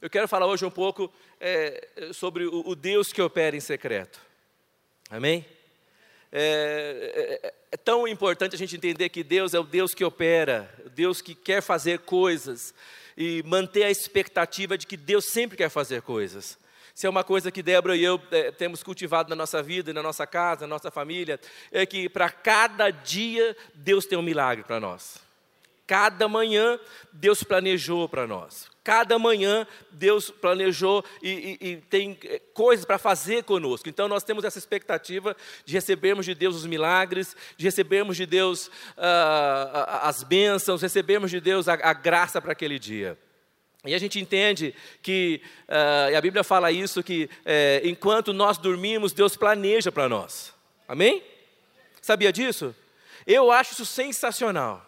Eu quero falar hoje um pouco é, sobre o, o, Deus que opera em secreto. Amém? É, é, é, tão importante a gente entender que Deus é o Deus que opera, o Deus que quer fazer coisas e manter a expectativa de que Deus sempre quer fazer coisas. Se é uma coisa que Débora e eu é, temos cultivado na nossa vida, na nossa casa, na nossa família, é que para cada dia Deus tem um milagre para nós. Cada manhã Deus planejou para nós. Cada manhã Deus planejou e, e, e tem eh, coisas para fazer conosco. Então nós temos essa expectativa de recebermos de Deus os milagres, de recebermos de Deus uh, as bênçãos, recebermos de Deus a, a graça para aquele dia. E a gente entende que, uh, e a Bíblia fala isso, que uh, enquanto nós dormimos, Deus planeja para nós. Amém? Sabia disso? Eu acho isso sensacional.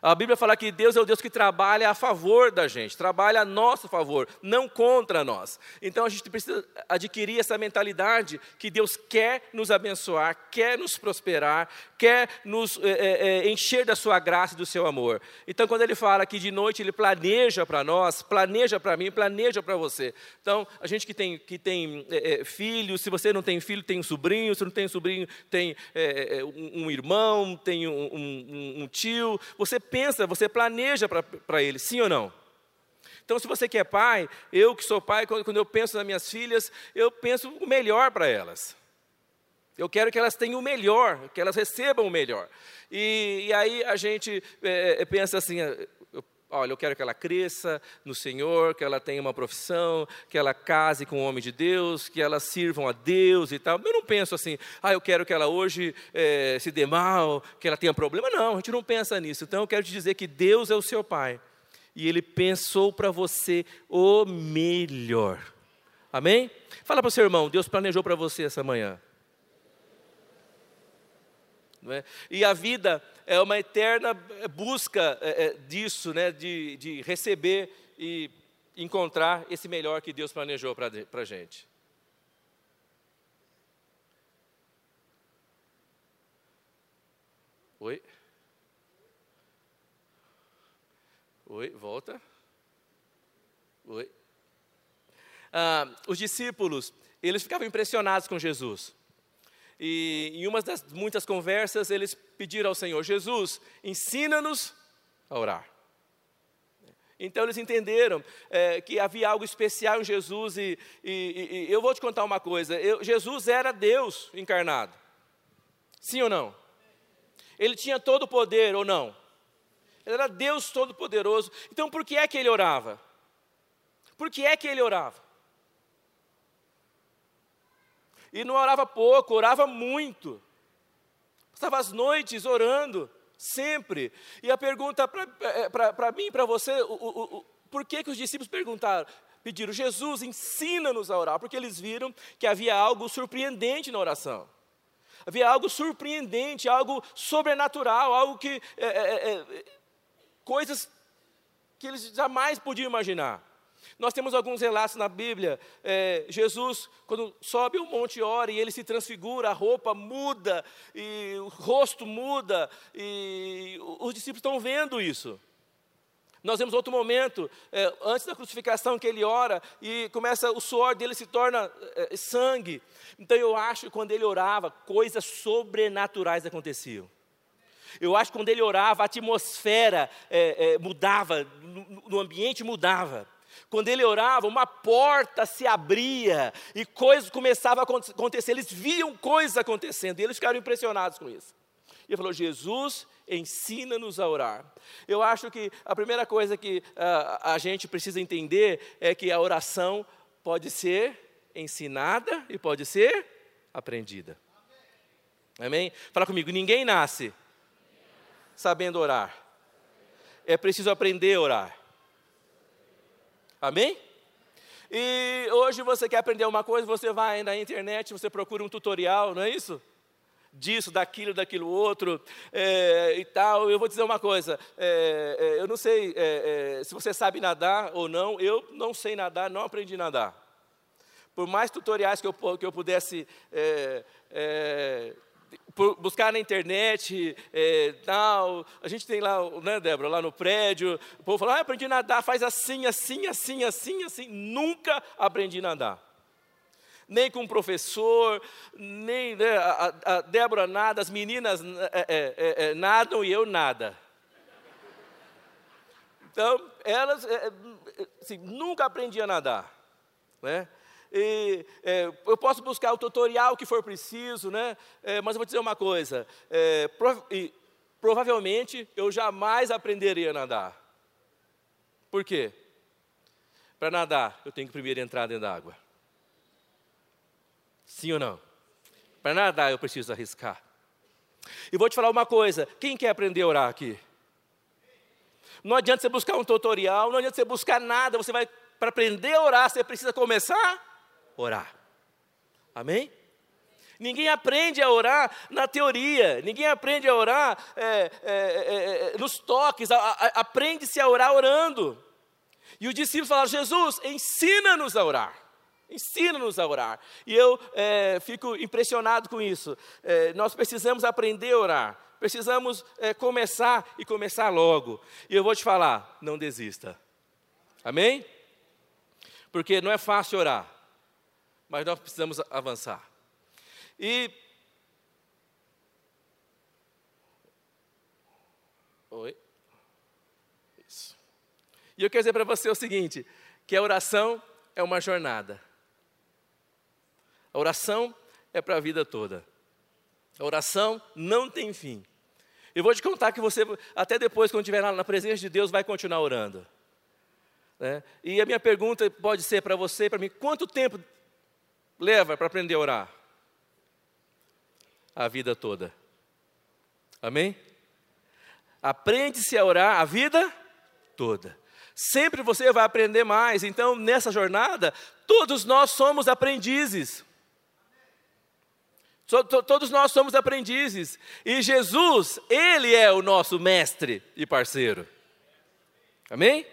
A Bíblia fala que Deus é o Deus que trabalha a favor da gente, trabalha a nosso favor, não contra nós. Então a gente precisa adquirir essa mentalidade que Deus quer nos abençoar, quer nos prosperar, quer nos é, é, encher da sua graça e do seu amor. Então quando Ele fala que de noite Ele planeja para nós, planeja para mim, planeja para você. Então a gente que tem, que tem é, filhos, se você não tem filho, tem um sobrinho, se não tem sobrinho, tem um, um, irmão, tem um, um, um tio, você pensa, você planeja para ele, sim ou não? Então, se você que é pai, eu que sou pai, quando, eu penso nas minhas filhas, eu penso o melhor para elas. Eu quero que elas tenham o melhor, que elas recebam o melhor. E, e aí a gente é, pensa assim: Olha, eu quero que ela cresça no Senhor, que ela tenha uma profissão, que ela case com um homem de Deus, que elas sirvam a Deus e tal. Eu não penso assim, ah, eu quero que ela hoje é, se dê mal, que ela tenha problema. Não, a gente não pensa nisso. Então eu quero te dizer que Deus é o seu Pai e Ele pensou para você o melhor. Amém? Fala para o seu irmão, Deus planejou para você essa manhã. É? E a vida é uma eterna busca é, é, disso, né? de, de receber e encontrar esse melhor que Deus planejou para a gente. Oi? Oi, volta. Oi. Ah, os discípulos, eles ficavam impressionados com Jesus. E em uma das muitas conversas, eles pediram ao Senhor: Jesus, ensina-nos a orar. Então eles entenderam é, que havia algo especial em Jesus, e, e, e eu vou te contar uma coisa: eu, Jesus era Deus encarnado. Sim ou não? Ele tinha todo o poder ou não? Ele era Deus Todo-Poderoso. Então por que é que ele orava? Por que é que ele orava? E não orava pouco, orava muito. Passava as noites orando, sempre. E a pergunta para é, mim para você, o, o, o, por que, que os discípulos perguntaram? Pediram, Jesus, ensina-nos a orar, porque eles viram que havia algo surpreendente na oração. Havia algo surpreendente, algo sobrenatural, algo que. É, é, é coisas que eles jamais podiam imaginar. Nós temos alguns relatos na Bíblia. É, Jesus, quando sobe o monte ora, e ele se transfigura, a roupa muda, e o rosto muda, e os discípulos estão vendo isso. Nós vemos outro momento, é, antes da crucificação, que ele ora e começa, o suor dele se torna é, sangue. Então eu acho que quando ele orava, coisas sobrenaturais aconteciam. Eu acho que quando ele orava, a atmosfera é, é, mudava, no, no ambiente mudava. Quando ele orava, uma porta se abria e coisas começavam a acontecer. Eles viam coisas acontecendo e eles ficaram impressionados com isso. E ele falou: Jesus, ensina-nos a orar. Eu acho que a primeira coisa que uh, a gente precisa entender é que a oração pode ser ensinada e pode ser aprendida. Amém? Fala comigo: ninguém nasce sabendo orar. É preciso aprender a orar. Amém? E hoje você quer aprender uma coisa, você vai na internet, você procura um tutorial, não é isso? Disso, daquilo, daquilo outro é, e tal. Eu vou dizer uma coisa: é, é, eu não sei é, é, se você sabe nadar ou não, eu não sei nadar, não aprendi a nadar. Por mais tutoriais que eu, que eu pudesse é, buscar na internet, é, tal. A gente tem lá, né, Débora, lá no prédio, o povo fala, ah, aprendi a nadar, faz assim, assim, assim, assim, assim. Nunca aprendi a nadar. Nem com o professor, nem né, a, a, Débora nada, as meninas é, é, é, é nadam e eu nada. Então, elas é, assim, nunca aprendi a nadar. Né? E, é, eu posso buscar o tutorial que for preciso, né? É, mas eu vou dizer uma coisa: é, prov e, provavelmente eu jamais aprenderia a nadar. Por quê? Para nadar, eu tenho que primeiro entrar dentro da água. Sim ou não? Para nadar, eu preciso arriscar. E vou te falar uma coisa: quem quer aprender a orar aqui? Não adianta você buscar um tutorial, não adianta você buscar nada, você vai, para aprender a orar, você precisa começar orar. Amém? Ninguém aprende a orar na teoria, ninguém aprende a orar é, é, é, é nos toques, aprende-se a orar orando. E os discípulos falaram: Jesus, ensina-nos a orar. Ensina-nos a orar. E eu é, fico impressionado com isso. É, nós precisamos aprender a orar. Precisamos começar e começar logo. E eu vou te falar: não desista. Amém? Porque não é fácil orar mas nós precisamos avançar. E. Oi? Isso. E eu quero dizer para você o seguinte: que a oração é uma jornada. A oração é para a vida toda. A oração não tem fim. Eu vou te contar que você, até depois, quando estiver na presença de Deus, vai continuar orando. Né? E a minha pergunta pode ser para você e para mim: quanto tempo leva para aprender a orar? A vida toda. Amém? Aprende-se a orar a vida toda. Sempre você vai aprender mais. Então, nessa jornada, todos nós somos aprendizes. Todos nós somos aprendizes. E Jesus, Ele é o nosso mestre e parceiro. Amém?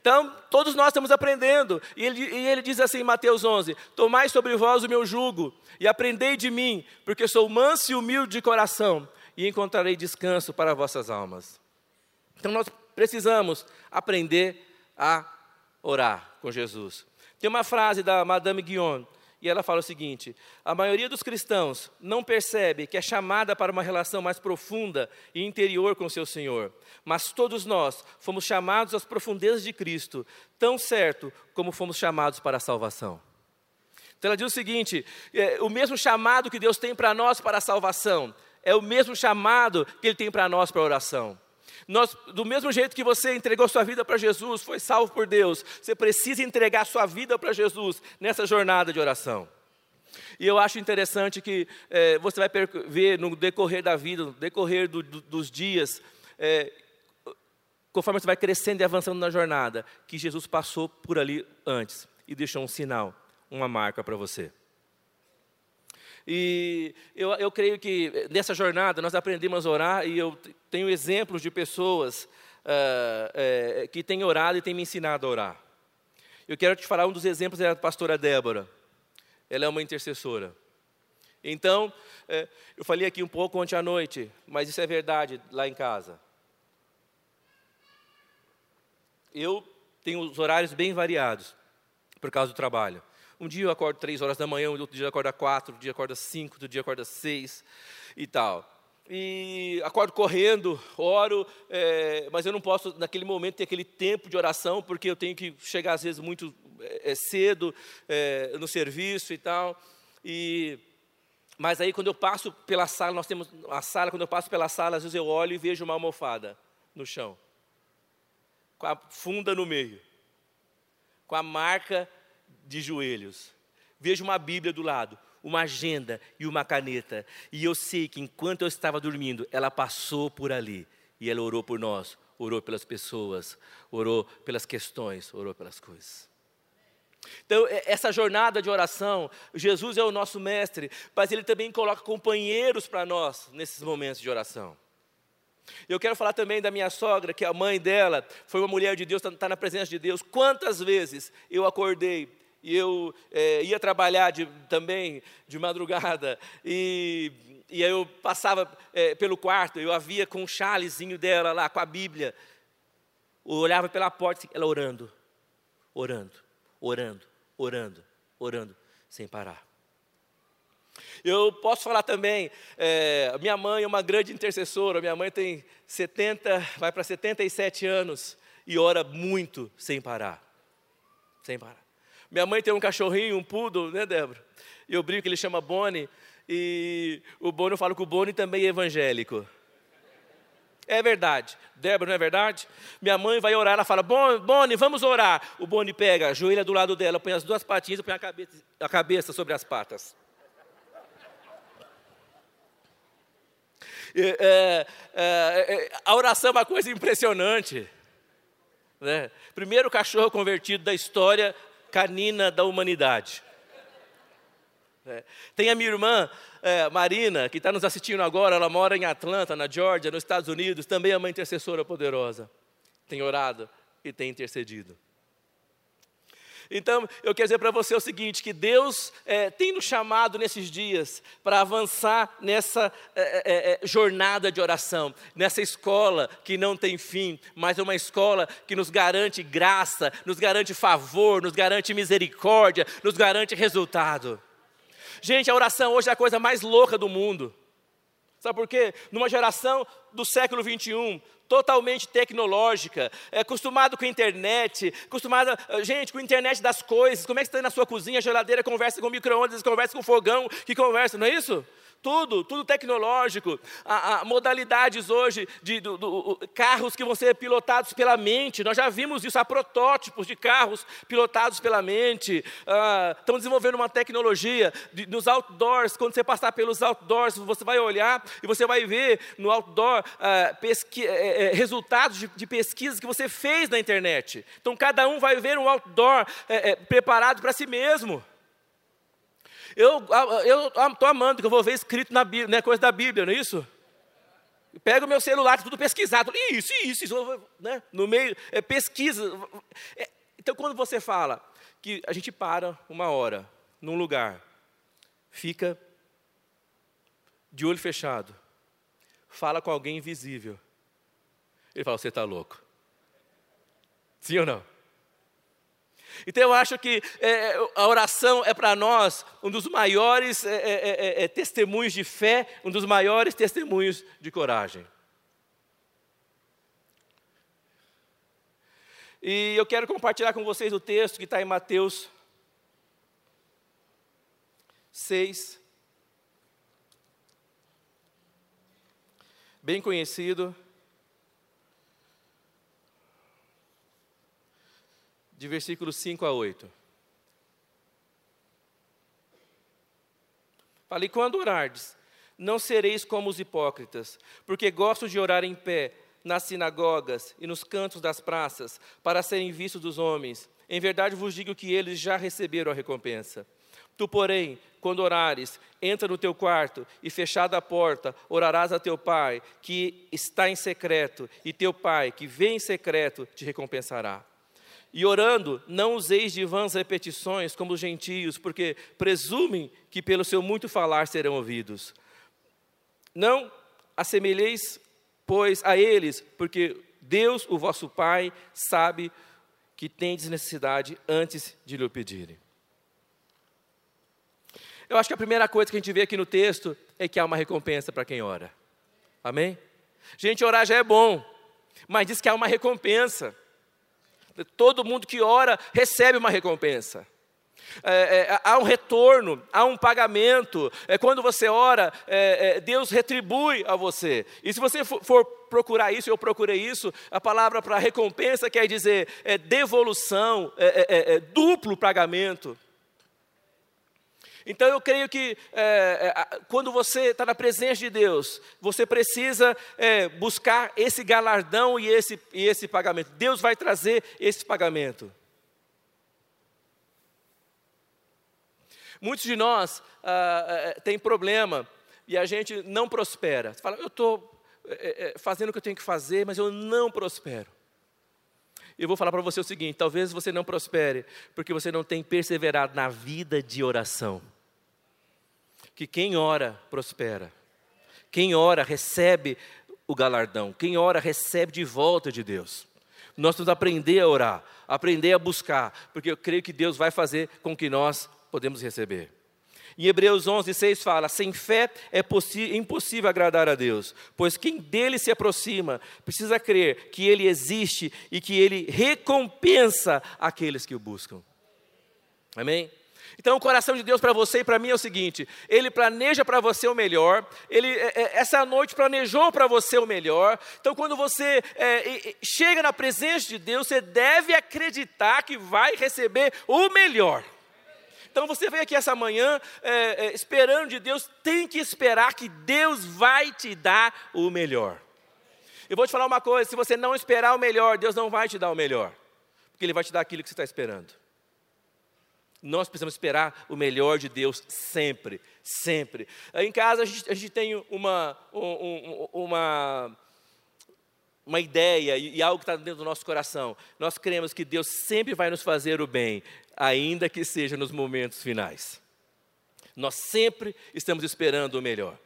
Então, todos nós estamos aprendendo. E ele, e ele, diz assim em Mateus 11: Tomai sobre vós o meu jugo e aprendei de mim, porque sou manso e humilde de coração, e encontrarei descanso para vossas almas. Então, nós precisamos aprender a orar com Jesus. Tem uma frase da Madame Guion e ela fala o seguinte: a maioria dos cristãos não percebe que é chamada para uma relação mais profunda e interior com o seu Senhor, mas todos nós fomos chamados às profundezas de Cristo, tão certo como fomos chamados para a salvação. Então ela diz o seguinte: é, o mesmo chamado que Deus tem para nós para a salvação, é o mesmo chamado que Ele tem para nós para a oração. Nós, do mesmo jeito que você entregou sua vida para Jesus, foi salvo por Deus, você precisa entregar sua vida para Jesus nessa jornada de oração. E eu acho interessante que é, você vai ver no decorrer da vida, no decorrer do, do, dos dias, é, conforme você vai crescendo e avançando na jornada, que Jesus passou por ali antes e deixou um sinal, uma marca para você. E eu, eu creio que nessa jornada nós aprendemos a orar e eu tenho exemplos de pessoas uh, que têm orado e têm me ensinado a orar. Eu quero te falar um dos exemplos é a pastora Débora. Ela é uma intercessora. Então, uh, eu falei aqui um pouco ontem à noite, mas isso é verdade lá em casa. Eu tenho os horários bem variados por causa do trabalho. Um dia eu acordo três horas da manhã, outro dia eu acordo quatro, outro dia eu acordo cinco, outro dia eu acordo seis e tal. E acordo correndo, oro, é, mas eu não posso naquele momento ter aquele tempo de oração, porque eu tenho que chegar às vezes muito é, cedo é, no serviço e tal. E, mas aí quando eu passo pela sala, nós temos a sala, quando eu passo pela sala, às vezes eu olho e vejo uma almofada no chão, com a funda no meio, com a marca de joelhos. Vejo uma Bíblia do lado, uma agenda e uma caneta. E eu sei que enquanto eu estava dormindo, ela passou por ali. E ela orou por nós, orou pelas pessoas, orou pelas questões, orou pelas coisas. Então, essa jornada de oração, Jesus é o nosso mestre, mas ele também coloca companheiros para nós nesses momentos de oração. Eu quero falar também da minha sogra, que a mãe dela foi uma mulher de Deus, está tá na presença de Deus. Quantas vezes eu acordei e eu é, ia trabalhar de, também de madrugada, e e aí eu passava é, pelo quarto, eu a via com o chalezinho dela lá, com a Bíblia. Eu olhava pela porta, ela orando, orando, orando, orando, orando, sem parar. Eu posso falar também, é, minha mãe é uma grande intercessora, minha mãe tem 70, vai para 77 anos e ora muito sem parar. Sem parar. Minha mãe tem um cachorrinho, um poodle, né, Débora? E eu brinco que ele chama Bonnie, e o Boni, eu falo que o Boni também é evangélico. É verdade. Débora, não é verdade? Minha mãe vai orar, ela fala, Boni, vamos orar. O Boni pega, ajoelha do lado dela, põe as duas patinhas e põe a cabeça, a cabeça sobre as patas. É, é, é, a oração é uma coisa impressionante. Né? Primeiro cachorro convertido da história canina da humanidade. É. Tem a minha irmã é, Marina, que está nos assistindo agora, ela mora em Atlanta, na Georgia, nos Estados Unidos, também é uma intercessora poderosa. Tem orado e tem intercedido. Então, eu quero dizer para você o seguinte: que Deus é, tem nos chamado nesses dias para avançar nessa é, é, é, jornada de oração, nessa escola que não tem fim, mas é uma escola que nos garante graça, nos garante favor, nos garante misericórdia, nos garante resultado. Gente, a oração hoje é a coisa mais louca do mundo. Sabe por quê? Numa geração do século 21, totalmente tecnológica, é, acostumado com a internet, acostumado, eh, gente, com a internet das coisas. Como é que você está na sua cozinha, geladeira conversa com micro-ondas, conversa com fogão, que conversa, não é isso? Tudo, tudo tecnológico. Há, há modalidades hoje de do, do, carros que vão ser pilotados pela mente. Nós já vimos isso, há protótipos de carros pilotados pela mente. Ah, desenvolvendo uma tecnologia de, nos outdoors. Quando você passar pelos outdoors, você vai olhar e você vai ver no outdoor ah, pesqui, é, é, resultados de, de, pesquisas que você fez na internet. Então cada um vai ver um outdoor é, é preparado para si mesmo. Eu estou amando que eu vou ver escrito na Bíblia, né, coisa da Bíblia, não é isso? Pega o meu celular, tá tudo pesquisado. Isso, isso, isso. Né? No meio, é pesquisa. É, então, quando você fala que a gente para uma hora num lugar, fica de olho fechado, fala com alguém invisível, ele fala: Você está louco. Sim ou não? Então eu acho que é, a oração é para nós um dos maiores é é, é, é, é, testemunhos de fé, um dos maiores testemunhos de coragem. E eu quero compartilhar com vocês o texto que está em Mateus 6, bem conhecido. De versículos 5 a 8. Falei, quando orardes, não sereis como os hipócritas, porque gostam de orar em pé, nas sinagogas e nos cantos das praças, para serem vistos dos homens. Em verdade vos digo que eles já receberam a recompensa. Tu, porém, quando orares, entra no teu quarto e, fechada a porta, orarás a teu pai, que está em secreto, e teu pai, que vem em secreto, te recompensará. E orando, não useis de vãs repetições como os gentios, porque presumem que pelo seu muito falar serão ouvidos. Não assemelheis, pois, a eles, porque Deus, o vosso Pai, sabe que tendes necessidade antes de lhe pedirem. Eu acho que a primeira coisa que a gente vê aqui no texto é que há uma recompensa para quem ora. Amém? Gente, orar já é bom, mas diz que há uma recompensa. Todo mundo que ora recebe uma recompensa. É, é, há um retorno, há um pagamento. É, quando você ora, é, é Deus retribui a você. E se você for, for procurar isso, eu procurei isso, a palavra para recompensa quer dizer é, devolução, é, duplo pagamento. Então eu creio que é, é, quando você está na presença de Deus, você precisa é, buscar esse galardão e esse, e esse pagamento. Deus vai trazer esse pagamento. Muitos de nós ah, ah têm problema e a gente não prospera. Você fala, eu estou é, é, fazendo o que eu tenho que fazer, mas eu não prospero. Eu vou falar para você o seguinte: talvez você não prospere, porque você não tem perseverado na vida de oração. Que quem ora, prospera. Quem ora recebe o galardão, quem ora recebe de volta de Deus. Nós temos que aprender a orar, aprender a buscar, porque eu creio que Deus vai fazer com que nós podemos receber. Em Hebreus 11, 6 fala: sem fé é impossível agradar a Deus, pois quem dele se aproxima precisa crer que ele existe e que ele recompensa aqueles que o buscam. Amém? Então, o coração de Deus para você e para mim é o seguinte: Ele planeja para você o melhor, Ele é, é, essa noite planejou para você o melhor. Então, quando você é, chega na presença de Deus, você deve acreditar que vai receber o melhor. Então você veio aqui essa manhã é, é, esperando de Deus, tem que esperar que Deus vai te dar o melhor. Eu vou te falar uma coisa: se você não esperar o melhor, Deus não vai te dar o melhor, porque Ele vai te dar aquilo que você está esperando. Nós precisamos esperar o melhor de Deus sempre, sempre. Em casa a gente, a gente tem uma, um, uma, uma ideia e, algo que está dentro do nosso coração. Nós cremos que Deus sempre vai nos fazer o bem ainda que seja nos momentos finais. Nós sempre estamos esperando o melhor.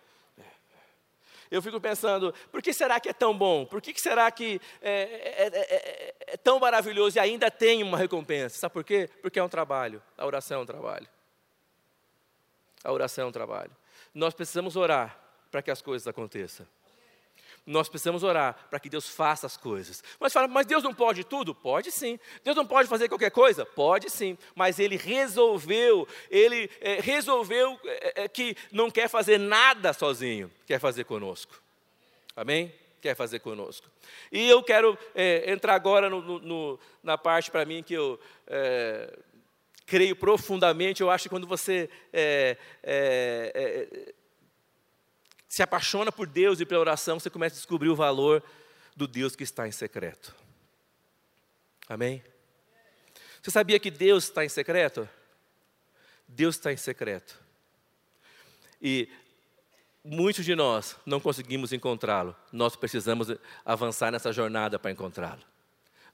Eu fico pensando, por que será que é tão bom? Por que será que é, é, é, é, tão maravilhoso e ainda tem uma recompensa? Sabe por quê? Porque é um trabalho. A oração é um trabalho. A oração é um trabalho. Nós precisamos orar para que as coisas aconteçam. Nós precisamos orar para que Deus faça as coisas. Mas fala, mas Deus não pode tudo? Pode sim. Deus não pode fazer qualquer coisa? Pode sim. Mas Ele resolveu, Ele é, resolveu é, é, que não quer fazer nada sozinho, quer fazer conosco. Amém? Quer fazer conosco. E eu quero é, entrar agora no, no, na parte para mim que eu é, creio profundamente. Eu acho que quando você é, se apaixona por Deus e pela oração, você começa a descobrir o valor do Deus que está em secreto. Amém? Você sabia que Deus está em secreto? Deus está em secreto. E muitos de nós não conseguimos encontrá-lo. Nós precisamos avançar nessa jornada para encontrá-lo.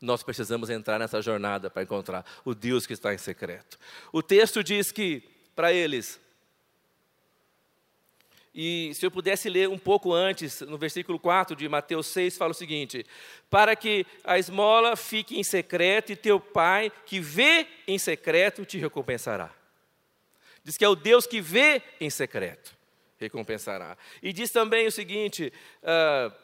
Nós precisamos entrar nessa jornada para encontrar o Deus que está em secreto. O texto diz que, para eles, e se eu pudesse ler um pouco antes, no versículo 4 de Mateus 6, fala o seguinte: Para que a esmola fique em secreto e teu pai, que vê em secreto, te recompensará. Diz que é o Deus que vê em secreto, recompensará. E diz também o seguinte, uh,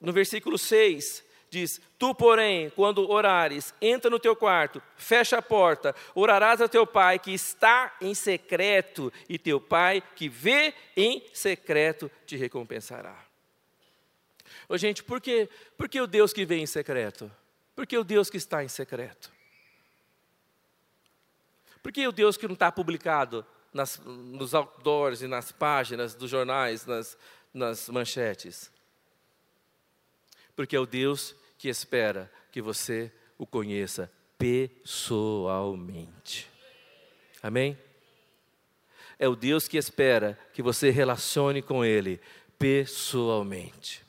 no versículo 6, diz: Tu, porém, quando orares, entra no teu quarto, fecha a porta, orarás a teu pai que está em secreto, e teu pai que vê em secreto te recompensará. Ô, gente, por que, por que o Deus que vê em secreto? Por que o Deus que está em secreto? Por que o Deus que não está publicado nas, nos outdoors e nas páginas dos jornais, nas, nas manchetes? Porque é o Deus que espera que você o conheça pessoalmente. Amém? É o Deus que espera que você relacione com Ele pessoalmente.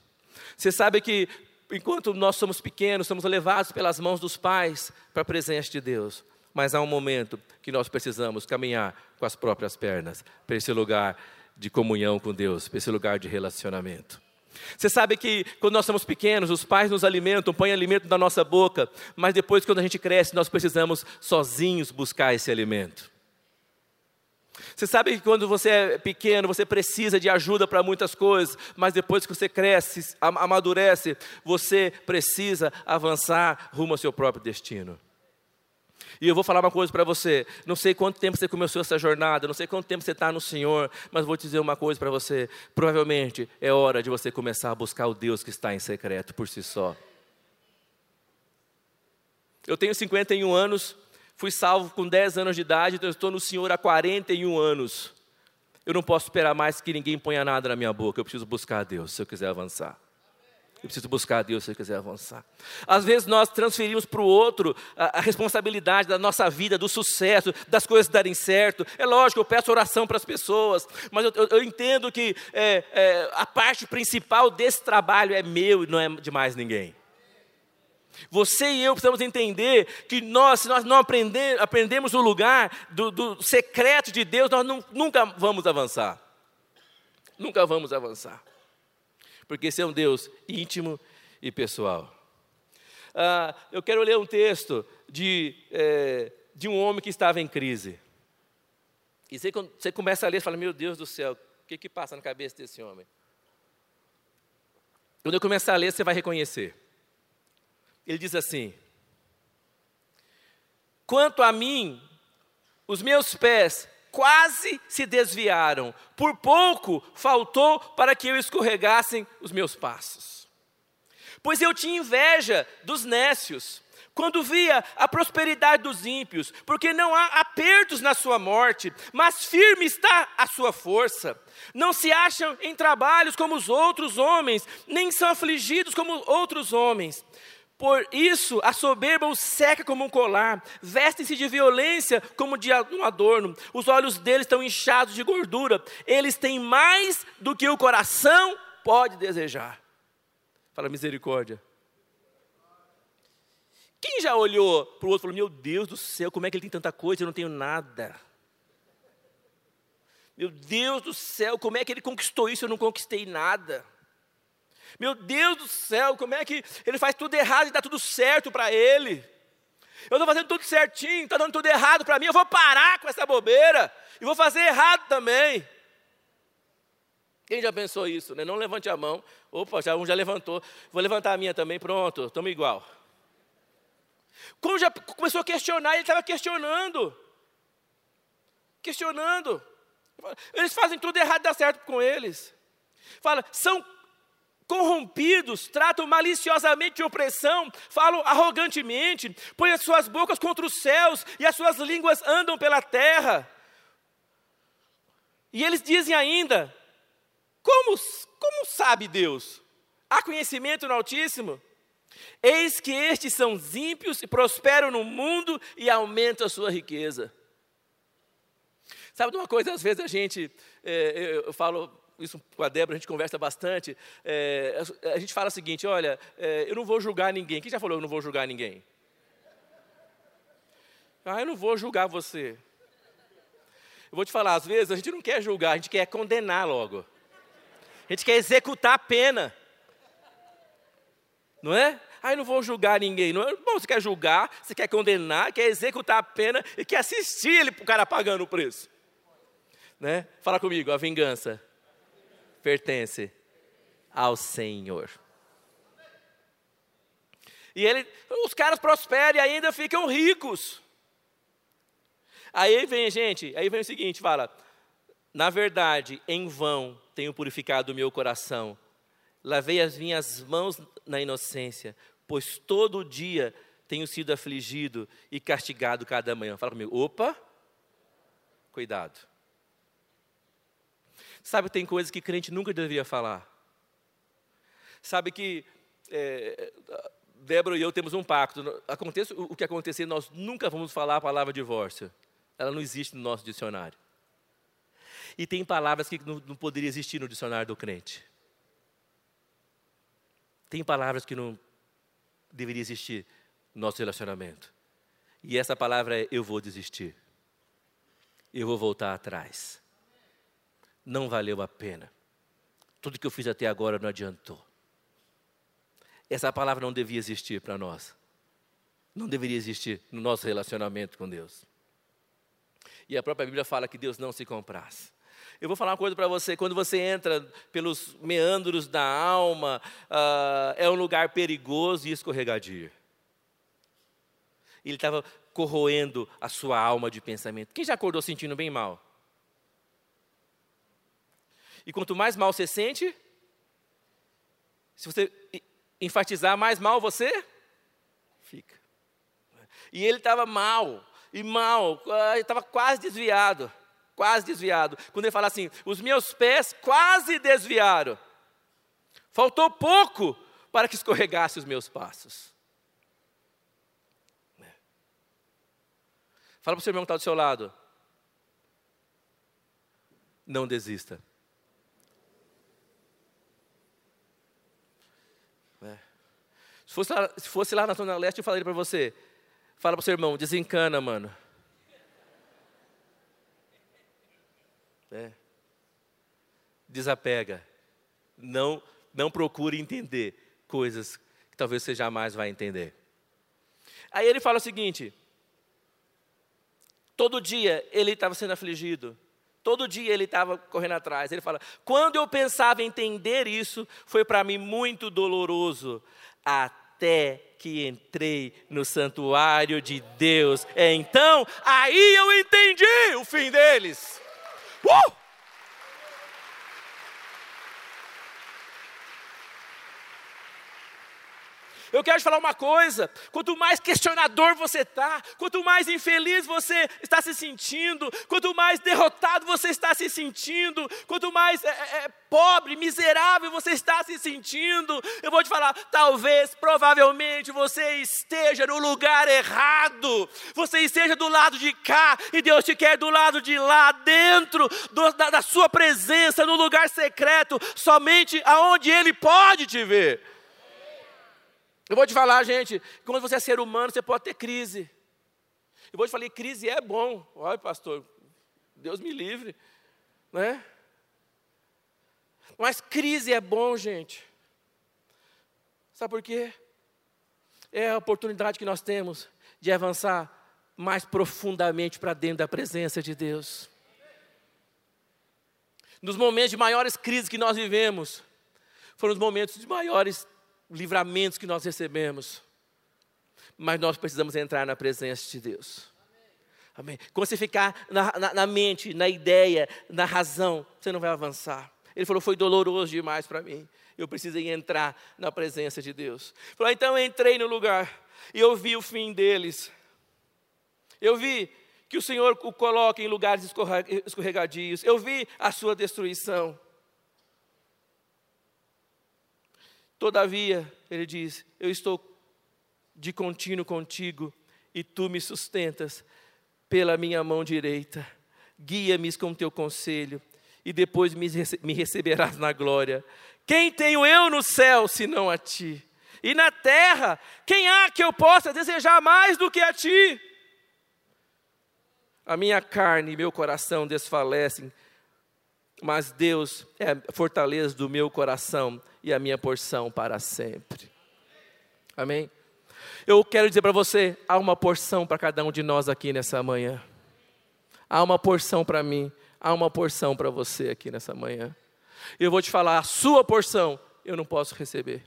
Você sabe que enquanto nós somos pequenos, somos levados pelas mãos dos pais para a presença de Deus. Mas há um momento que nós precisamos caminhar com as próprias pernas para esse lugar de comunhão com Deus, para esse lugar de relacionamento. Você sabe que quando nós somos pequenos, os pais nos alimentam, põem alimento na nossa boca, mas depois, quando a gente cresce, nós precisamos sozinhos buscar esse alimento. Você sabe que quando você é pequeno, você precisa de ajuda para muitas coisas, mas depois que você cresce, amadurece, você precisa avançar rumo ao seu próprio destino. E eu vou falar uma coisa para você. Não sei quanto tempo você começou essa jornada, não sei quanto tempo você está no Senhor, mas vou te dizer uma coisa para você. Provavelmente é hora de você começar a buscar o Deus que está em secreto por si só. Eu tenho 51 anos, fui salvo com 10 anos de idade, então estou no Senhor há 41 anos. Eu não posso esperar mais que ninguém ponha nada na minha boca, eu preciso buscar a Deus se eu quiser avançar. Eu preciso buscar a Deus se eu quiser avançar. Às vezes nós transferimos para o outro a, a, responsabilidade da nossa vida, do sucesso, das coisas darem certo. É lógico, eu peço oração para as pessoas, mas eu, eu, eu entendo que é, é, a parte principal desse trabalho é meu e não é de mais ninguém. Você e eu precisamos entender que nós, se nós não aprender, aprendemos o lugar do, do secreto de Deus, nós não, nunca vamos avançar. nunca vamos avançar. Porque esse é um Deus íntimo e pessoal. Ah, eu quero ler um texto de, é, de um homem que estava em crise. E você, você começa a ler e fala: Meu Deus do céu, o que, que passa na cabeça desse homem? Quando eu começar a ler, você vai reconhecer. Ele diz assim: Quanto a mim, os meus pés quase se desviaram, por pouco faltou para que eu escorregassem os meus passos. Pois eu tinha inveja dos nécios, quando via a prosperidade dos ímpios, porque não há apertos na sua morte, mas firme está a sua força. Não se acham em trabalhos como os outros homens, nem são afligidos como outros homens. Por isso, a soberba os seca como um colar, vestem-se de violência como de um adorno, os olhos deles estão inchados de gordura, eles têm mais do que o coração pode desejar. Fala misericórdia. Quem já olhou para o outro e falou: Meu Deus do céu, como é que ele tem tanta coisa eu não tenho nada? Meu Deus do céu, como é que ele conquistou isso eu não conquistei nada? Meu Deus do céu, como é que ele faz tudo errado e dá tudo certo para ele? Eu estou fazendo tudo certinho, está dando tudo errado para mim, eu vou parar com essa bobeira e vou fazer errado também. Quem já pensou isso? Né? Não levante a mão. Opa, já um já levantou. Vou levantar a minha também, pronto, estamos igual. Quando já começou a questionar, ele estava questionando. Questionando. Eles fazem tudo errado e dá certo com eles. Fala, são corrompidos, tratam maliciosamente de opressão, falam arrogantemente, põem as suas bocas contra os céus e as suas línguas andam pela terra. E eles dizem ainda: como, como sabe Deus? Há conhecimento no Altíssimo? Eis que estes são ímpios e prosperam no mundo e aumentam a sua riqueza. Sabe de uma coisa, às vezes a gente, é, eu falo isso com a Débora, a gente conversa bastante. É, a gente fala o seguinte: olha, é, eu não vou julgar ninguém. Quem já falou eu não vou julgar ninguém? Ah, eu não vou julgar você. Eu vou te falar, às vezes a gente não quer julgar, a gente quer condenar logo. A gente quer executar a pena. Não é? Ah, eu não vou julgar ninguém. Não é? Bom, você quer julgar, você quer condenar, quer executar a pena e quer assistir ele, o cara pagando o preço. Né? Fala comigo, a vingança pertence ao Senhor. E ele, os caras prosperam e ainda ficam ricos. Aí vem, gente, aí vem o seguinte, fala: Na verdade, em vão tenho purificado o meu coração. Lavei as minhas mãos na inocência, pois todo dia tenho sido afligido e castigado cada manhã. Fala comigo, opa, cuidado. Sabe, tem coisas que crente nunca deveria falar. Sabe que é, Débora e eu temos um pacto. Aconteça o que acontecer, nós nunca vamos falar a palavra divórcio. Ela não existe no nosso dicionário. E tem palavras que não, não poderia existir no dicionário do crente. Tem palavras que não deveria existir no nosso relacionamento. E essa palavra é: eu vou desistir. Eu vou voltar atrás não valeu a pena. Tudo que eu fiz até agora não adiantou. Essa palavra não devia existir para nós. Não deveria existir no nosso relacionamento com Deus. E a própria Bíblia fala que Deus não se compraz. Eu vou falar uma coisa para você: quando você entra pelos meandros da alma, uh, é um lugar perigoso e escorregadio. Ele estava corroendo a sua alma de pensamento. Quem já acordou sentindo bem mal? E quanto mais mal você sente, se você enfatizar, mais mal você fica. E ele estava mal, e mal, estava quase desviado, quase desviado. Quando ele fala assim, os meus pés quase desviaram. Faltou pouco para que escorregasse os meus passos. Fala para o seu irmão que está do seu lado. Não desista. Se fosse lá, se fosse lá na Zona Leste, eu falaria para você: fala para o seu irmão, desencana, mano. É. desapega. Não, não procure entender coisas que talvez você jamais vai entender. Aí ele fala o seguinte: todo dia ele estava sendo afligido, todo dia ele estava correndo atrás. Ele fala: quando eu pensava entender isso, foi para mim muito doloroso, até que entrei no santuário de Deus. Então, aí eu entendi o fim deles. Uh! Eu quero te falar uma coisa: quanto mais questionador você está, quanto mais infeliz você está se sentindo, quanto mais derrotado você está se sentindo, quanto mais é, é, é, pobre, miserável você está se sentindo, eu vou te falar, talvez, provavelmente você esteja no lugar errado, você esteja do lado de cá e Deus te quer do lado de lá, dentro do, da, da sua presença, no lugar secreto, somente aonde Ele pode te ver. Eu vou te falar, gente, quando você é ser humano, você pode ter crise. Eu vou te falar, crise é bom. Olha, pastor, Deus me livre, né? Mas crise é bom, gente. Sabe por quê? É a oportunidade que nós temos de avançar mais profundamente para dentro da presença de Deus. Nos momentos de maiores crises que nós vivemos, foram os momentos de maiores livramentos que nós recebemos. Mas nós precisamos entrar na presença de Deus. Amém. Quando você ficar na, na, na, mente, na ideia, na razão, você não vai avançar. Ele falou: foi doloroso demais para mim. Eu precisei entrar na presença de Deus. Falou, então eu entrei no lugar e eu vi o fim deles. Eu vi que o Senhor o coloca em lugares escorregadios. Eu vi a sua destruição. Todavia, ele diz: Eu estou de contínuo contigo e tu me sustentas pela minha mão direita. Guia-me com teu conselho e depois me, receberás na glória. Quem tenho eu no céu senão a ti? E na terra, quem há que eu possa desejar mais do que a ti? A minha carne e meu coração desfalecem, mas Deus é a fortaleza do meu coração e a minha porção para sempre. Amém? Eu quero dizer para você: há uma porção para cada um de nós aqui nessa manhã. Há uma porção para mim, há uma porção para você aqui nessa manhã. Eu vou te falar: a sua porção eu não posso receber.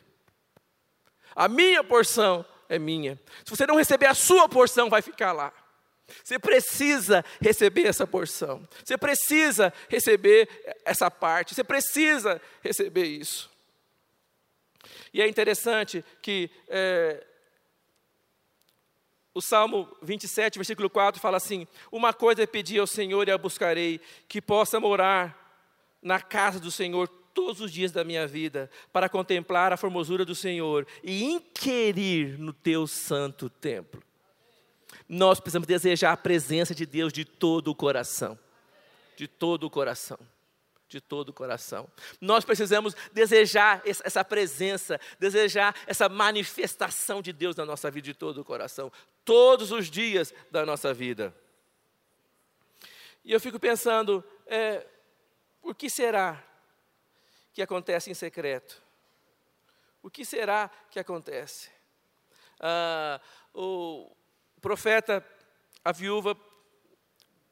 A minha porção é minha. Se você não receber a sua porção, vai ficar lá. Você precisa receber essa porção. Você precisa receber essa parte. Você precisa receber isso. E é interessante que é, o Salmo 27, versículo 4 fala assim: Uma coisa é pedir ao Senhor e a buscarei, que possa morar na casa do Senhor todos os dias da minha vida, para contemplar a formosura do Senhor e inquirir no teu santo templo. Nós precisamos desejar a presença de Deus de todo o coração. De todo o coração de todo o coração. Nós precisamos desejar essa presença, desejar essa manifestação de Deus na nossa vida de todo o coração, todos os dias da nossa vida. E eu fico pensando, é, por que será que acontece em secreto? O que será que acontece? Ah, o profeta, a viúva,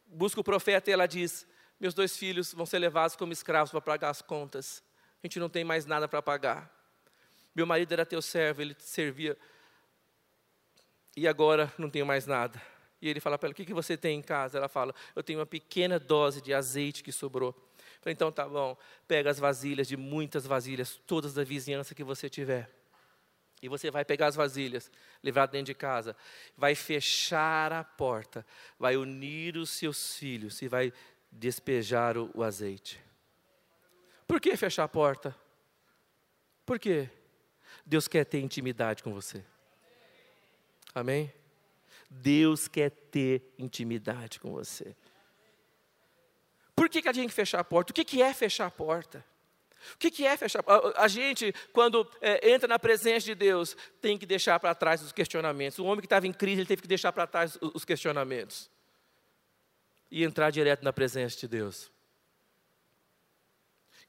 busca o profeta e ela diz: meus dois filhos vão ser levados como escravos para pagar as contas. A gente não tem mais nada para pagar. Meu marido era teu servo, ele te servia. E agora não tenho mais nada. E ele fala para ela: O que, que você tem em casa? Ela fala: Eu tenho uma pequena dose de azeite que sobrou. falei, então tá bom, pega as vasilhas de muitas vasilhas, todas da vizinhança que você tiver. E você vai pegar as vasilhas, levar dentro de casa, vai fechar a porta, vai unir os seus filhos e vai despejar o, o azeite. Por que fechar a porta? Por quê? Deus quer ter intimidade com você. Amém? Deus quer ter intimidade com você. Por que, que a gente tem que fechar a porta? O que, que é fechar a porta? O que, que é fechar a? A gente, quando é, entra na presença de Deus, tem que deixar para trás os questionamentos. O homem que estava em crise, ele teve que deixar para trás os questionamentos e entrar direto na presença de Deus.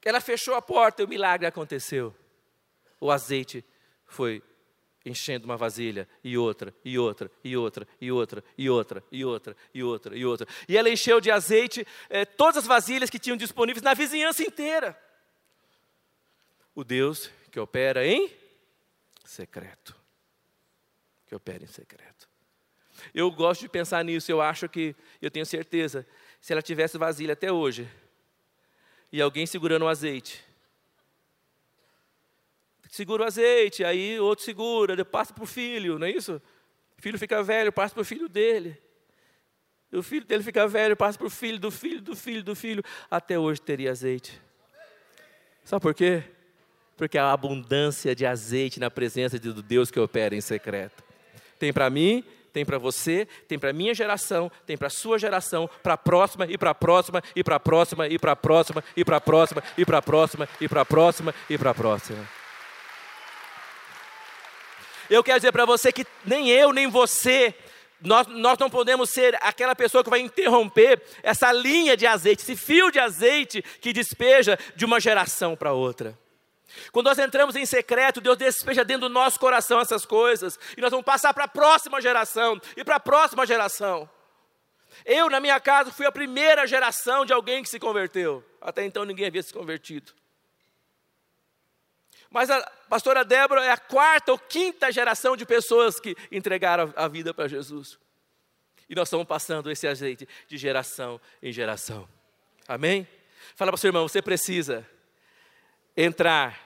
Ela fechou a porta e o milagre aconteceu. O azeite foi enchendo uma vasilha e outra, e outra, e outra, e outra, e outra, e outra, e outra, e outra. E ela encheu de azeite eh, todas as vasilhas que tinham disponíveis na vizinhança inteira. O Deus que opera em secreto. Que opera em secreto. Eu gosto de pensar nisso, eu acho que, eu tenho certeza, se ela tivesse vasilha até hoje, e alguém segurando o azeite, segura o azeite, aí outro segura, passa para o filho, não é isso? Filho fica velho, passa para o filho dele. O filho dele fica velho, passa para o filho, do filho, do filho, do filho. Até hoje teria azeite. Sabe por quê? Porque há abundância de azeite na presença do Deus que opera em secreto. Tem para mim, tem para você, tem para minha geração, tem para sua geração, para a próxima e para a próxima e para a próxima e para a próxima e para a próxima e para a próxima e para a próxima e para a próxima. Eu quero dizer para você que nem eu nem você nós, nós, não podemos ser aquela pessoa que vai interromper essa linha de azeite, esse fio de azeite que despeja de uma geração para outra. Quando nós entramos em secreto, Deus despeja dentro do nosso coração essas coisas, e nós vamos passar para a próxima geração e para a próxima geração. Eu, na minha casa, fui a primeira geração de alguém que se converteu. Até então ninguém havia se convertido. Mas a pastora Débora é a quarta ou quinta geração de pessoas que entregaram a vida para Jesus. E nós estamos passando esse azeite de geração em geração. Amém? Fala para o seu irmão, você precisa entrar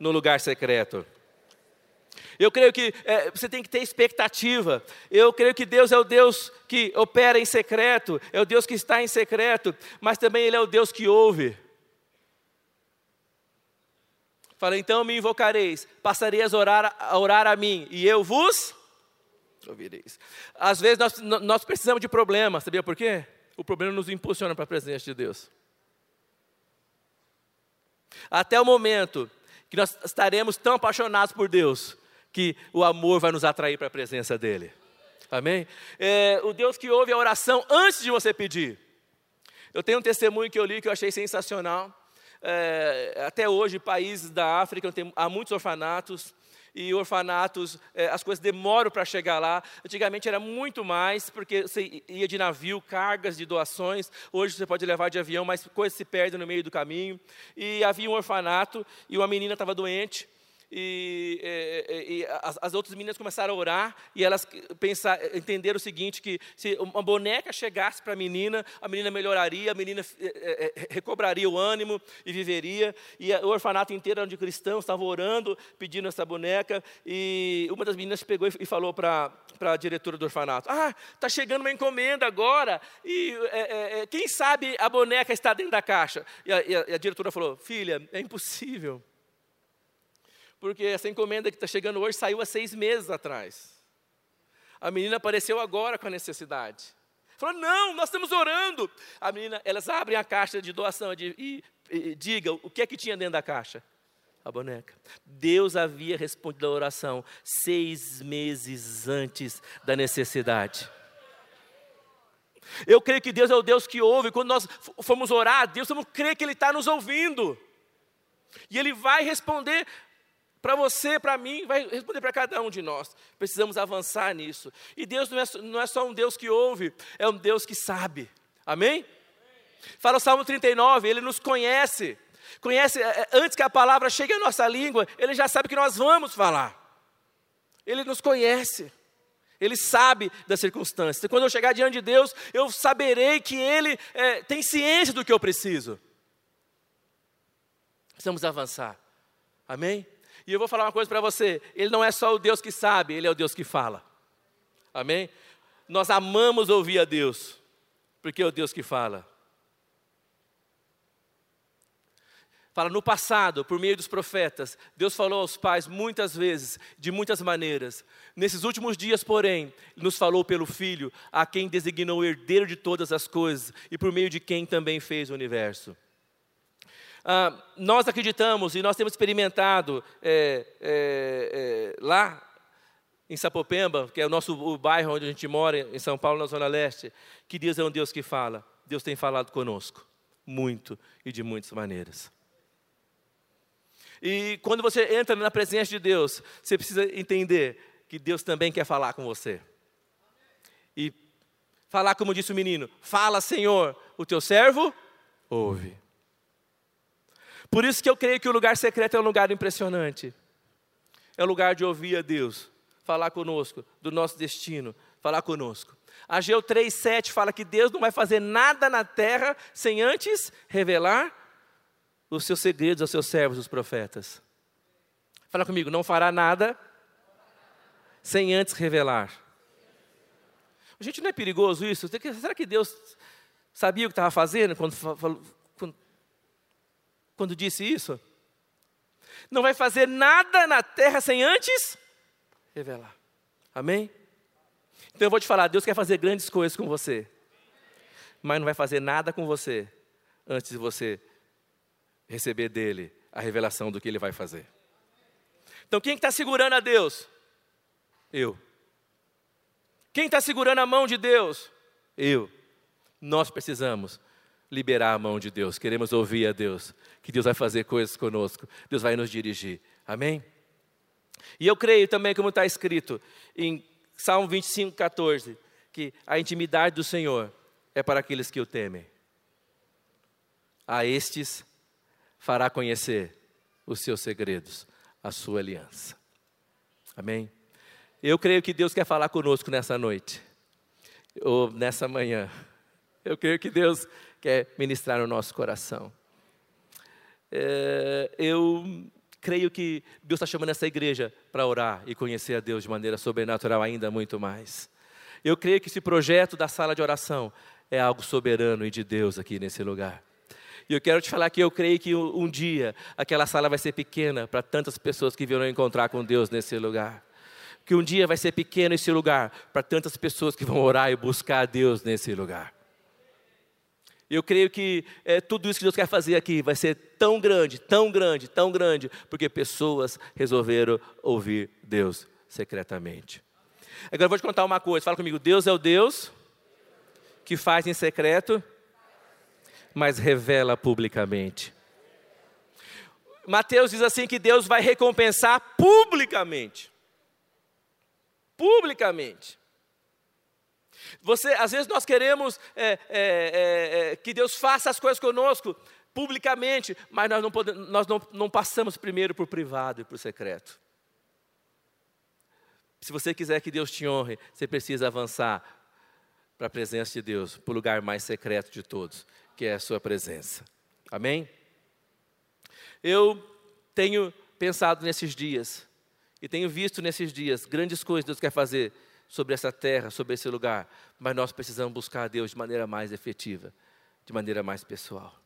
no lugar secreto. Eu creio que é, você tem que ter expectativa. Eu creio que Deus é o Deus que opera em secreto, é o Deus que está em secreto, mas também Ele é o Deus que ouve. Fala, então me invocareis, passareis a orar, a orar a mim, e eu vos ouvireis. Às vezes nós, nós precisamos de problemas, sabia por quê? O problema nos impulsiona para a presença de Deus. Até o momento que nós estaremos tão apaixonados por Deus, que o amor vai nos atrair para a presença dEle. Amém? É, o Deus que ouve a oração antes de você pedir. Eu tenho um testemunho que eu li que eu achei sensacional. É, até hoje, países da África, tem, há muitos orfanatos, e orfanatos, é, as coisas demoram para chegar lá. Antigamente era muito mais, porque você ia de navio, cargas de doações. Hoje você pode levar de avião, mas coisas se perdem no meio do caminho. E havia um orfanato e uma menina estava doente e, e, e as, as, outras meninas começaram a orar e elas pensar, entenderam o seguinte, que se uma boneca chegasse para a menina, a menina melhoraria, a menina é, é, recobraria o ânimo e viveria, e o orfanato inteiro de cristãos, estavam orando, pedindo essa boneca, e uma das meninas pegou e falou para a diretora do orfanato, ah, está chegando uma encomenda agora, e é, quem sabe a boneca está dentro da caixa? E a, e a, a diretora falou, filha, é impossível, porque essa encomenda que está chegando hoje saiu há seis meses atrás. A menina apareceu agora com a necessidade. Falou, não, nós estamos orando. A menina, elas abrem a caixa de doação de, e, e digam o que é que tinha dentro da caixa. A boneca. Deus havia respondido a oração seis meses antes da necessidade. Eu creio que Deus é o Deus que ouve. Quando nós formos orar, Deus vamos crer que Ele está nos ouvindo. E Ele vai responder para você, para mim, vai responder para cada um de nós. Precisamos avançar nisso. E Deus não é, não é só um Deus que ouve, é um Deus que sabe. Amém? Fala o Salmo 39, ele nos conhece. Conhece, é, é, antes que a palavra chegue à nossa língua, ele já sabe que nós vamos falar. Ele nos conhece. Ele sabe das circunstâncias. Quando eu chegar diante de Deus, eu saberei que Ele é, tem ciência do que eu preciso. Precisamos avançar. Amém? E eu vou falar uma coisa para você: Ele não é só o Deus que sabe, Ele é o Deus que fala. Amém? Nós amamos ouvir a Deus, porque é o Deus que fala. Fala, no passado, por meio dos profetas, Deus falou aos pais muitas vezes, de muitas maneiras. Nesses últimos dias, porém, nos falou pelo Filho, a quem designou herdeiro de todas as coisas e por meio de quem também fez o universo. Ah, nós acreditamos e nós temos experimentado é, é, é, lá em Sapopemba, que é o nosso o bairro onde a gente mora, em São Paulo, na Zona Leste, que Deus é um Deus que fala. Deus tem falado conosco, muito e de muitas maneiras. E quando você entra na presença de Deus, você precisa entender que Deus também quer falar com você. E falar como disse o menino: Fala, Senhor, o teu servo ouve. Por isso que eu creio que o lugar secreto é um lugar impressionante. É o lugar de ouvir a Deus, falar conosco do nosso destino, falar conosco. Ageu 3,7 fala que Deus não vai fazer nada na terra sem antes revelar os seus segredos aos seus servos, os profetas. Fala comigo, não fará nada sem antes revelar. Gente, não é perigoso isso? Será que Deus sabia o que estava fazendo quando, quando, disse isso? Não vai fazer nada na terra sem antes revelar. Amém? Então eu vou te falar, Deus quer fazer grandes coisas com você, mas não vai fazer nada com você antes de você receber dele a revelação do que ele vai fazer. Então quem está segurando a Deus? Eu. Quem está segurando a mão de Deus? Eu. Nós precisamos liberar a mão de Deus, queremos ouvir a Deus, que Deus vai fazer coisas conosco, Deus vai nos dirigir. Amém? E eu creio também, como está escrito em Salmo 25, 14, que a intimidade do Senhor é para aqueles que o temem. A estes fará conhecer os seus segredos, a sua aliança. Amém? Eu creio que Deus quer falar conosco nessa noite, ou nessa manhã. Eu creio que Deus quer ministrar no nosso coração. É, eu creio que Deus está chamando essa igreja para orar e conhecer a Deus de maneira sobrenatural ainda muito mais. Eu creio que esse projeto da sala de oração é algo soberano e de Deus aqui nesse lugar. E eu quero te falar que eu creio que um, dia aquela sala vai ser pequena para tantas pessoas que virão encontrar com Deus nesse lugar. Que um dia vai ser pequeno esse lugar para tantas pessoas que vão orar e buscar a Deus nesse lugar. Eu creio que é, tudo isso que Deus quer fazer aqui vai ser tão grande, tão grande, tão grande, porque pessoas resolveram ouvir Deus secretamente. Agora eu vou te contar uma coisa, fala comigo: Deus é o Deus que faz em secreto, mas revela publicamente. Mateus diz assim que Deus vai recompensar publicamente. Publicamente. Você, às vezes nós queremos é, é, é, é, que Deus faça as coisas conosco publicamente, mas nós, não, podemos, nós não, não passamos primeiro por privado e por secreto. Se você quiser que Deus te honre, você precisa avançar para a presença de Deus, para o lugar mais secreto de todos, que é a sua presença. Amém? Eu tenho pensado nesses dias, e tenho visto nesses dias grandes coisas que Deus quer fazer sobre essa terra, sobre esse lugar, mas nós precisamos buscar a Deus de maneira mais efetiva, de maneira mais pessoal.